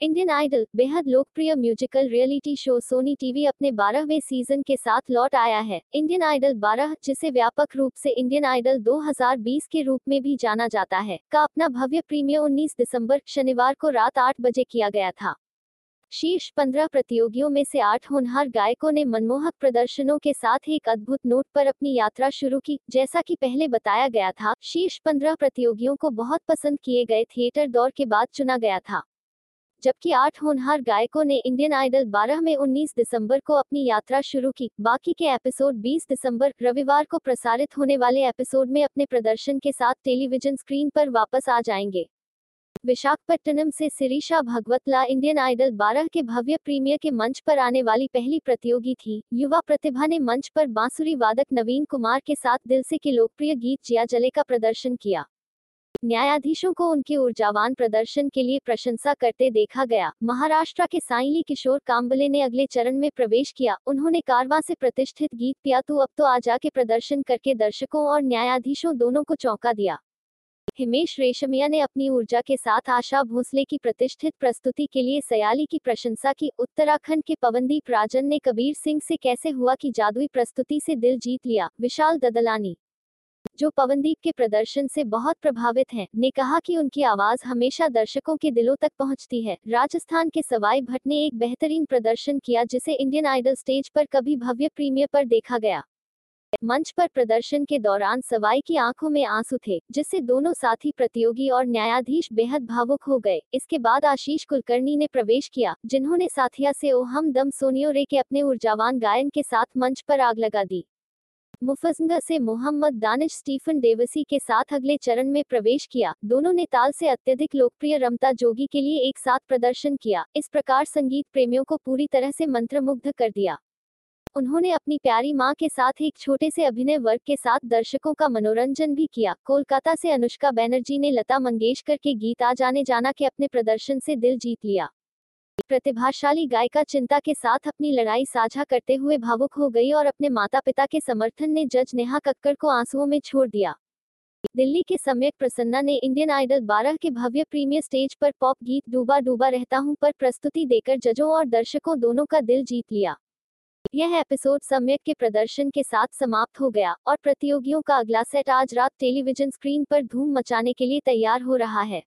Indian Idol बेहद लोकप्रिय musical reality show Sony TV अपने बारहवें सीज़न के साथ लौट आया है। इंडियन आइडल 12 जिसे व्यापक रूप से इंडियन आइडल 2020 के रूप में भी जाना जाता है, का अपना भव्य प्रीमियर 19 दिसंबर, शनिवार को रात आठ बजे किया गया था। शीर्ष पंद्रह प्रतियोगियों में से आठ होनहार गायकों ने मनमोहक प्रदर्शनों के साथ एक अद्भुत नोट पर अपनी यात्रा शुरू की, जैसा कि पहले बताया गया था। शीर्ष पंद्रह प्रतियोगियों को बहुत पसंद किए गए थिएटर दौर के बाद चुना गया था। जबकि आठ होनहार गायकों ने इंडियन आइडल 12 में 19 दिसंबर को अपनी यात्रा शुरू की। बाकी के एपिसोड 20 दिसंबर, रविवार को प्रसारित होने वाले एपिसोड में अपने प्रदर्शन के साथ टेलीविज़न स्क्रीन पर वापस आ जाएँगे। विशाखपट्टनम से सिरीशा भगवतला इंडियन आइडल 12 के भव्य प्रीमियर के मंच पर आने वाली पहली प्रतियोगी थी। युवा प्रतिभा ने मंच पर बांसुरी वादक नवीन कुमार के साथ दिल से के लोकप्रिय गीत जिया जले का प्रदर्शन किया। न्यायाधीशों को उनके ऊर्जावान प्रदर्शन के लिए प्रशंसा करते देखा गया। महाराष्ट्र के साइली किशोर काम्बले ने अगले चरण में प्रवेश किया। उन्होंने कारवा से प्रतिष्ठित गीत पिया तू अब तो आजा के प्रदर्शन करके दर्शकों और न्यायाधीशों दोनों को चौंका दिया। हिमेश रेशमिया ने अपनी ऊर्जा के साथ आशा भोसले की प्रतिष्ठित प्रस्तुति के लिए सयाली की प्रशंसा की। उत्तराखंड के पवनदीप राजन ने कबीर सिंह से कैसे हुआ की जादुई प्रस्तुति से दिल जीत लिया? विशाल ददलानी जो पवनदीप के प्रदर्शन से बहुत प्रभावित हैं, ने कहा कि उनकी आवाज़ हमेशा दर्शकों के दिलों तक पहुँचती है। राजस्थान के सवाई भट्ट ने एक बेहतरीन प्रदर्शन किया जिसे इंडियन आइडल स्टेज पर कभी भव्य प्रीमियर पर देखा गया। मंच पर प्रदर्शन के दौरान सवाई की आँखों में आँसू थे जिससे दोनों साथी प्रतियोगी और न्यायाधीश बेहद भावुक हो गए। इसके बाद आशीष कुलकर्णी ने प्रवेश किया जिन्होंने साथिया से ओ हम दम सोनियोरे के अपने ऊर्जावान गायन के साथ मंच पर आग लगा दी। मुफजंगा से मोहम्मद दानिश स्टीफन देवसी के साथ अगले चरण में प्रवेश किया। दोनों ने ताल से अत्यधिक लोकप्रिय रमता जोगी के लिए एक साथ प्रदर्शन किया। इस प्रकार संगीत प्रेमियों को पूरी तरह से मंत्रमुग्ध कर दिया। उन्होंने अपनी प्यारी माँ के साथ एक छोटे से अभिनय वर्ग के साथ दर्शकों का मनोरंजन भी किया। कोलकाता से अनुष्का बैनर्जी ने लता मंगेशकर के गीत आ जाने जाना के अपने प्रदर्शन से दिल जीत लिया। प्रतिभाशाली गायिका चिंता के साथ अपनी लड़ाई साझा करते हुए भावुक हो गई और अपने माता पिता के समर्थन ने जज नेहा कक्कर को आंसुओं में छोड़ दिया। दिल्ली के सम्यक प्रसन्ना ने इंडियन आइडल 12 के भव्य प्रीमियर स्टेज पर पॉप गीत डूबा डूबा रहता हूँ पर प्रस्तुति देकर जजों और दर्शकों दोनों का दिल जीत लिया। यह एपिसोड सम्यक के प्रदर्शन के साथ समाप्त हो गया और प्रतियोगियों का अगला सेट आज रात टेलीविज़न स्क्रीन पर धूम मचाने के लिए तैयार हो रहा है।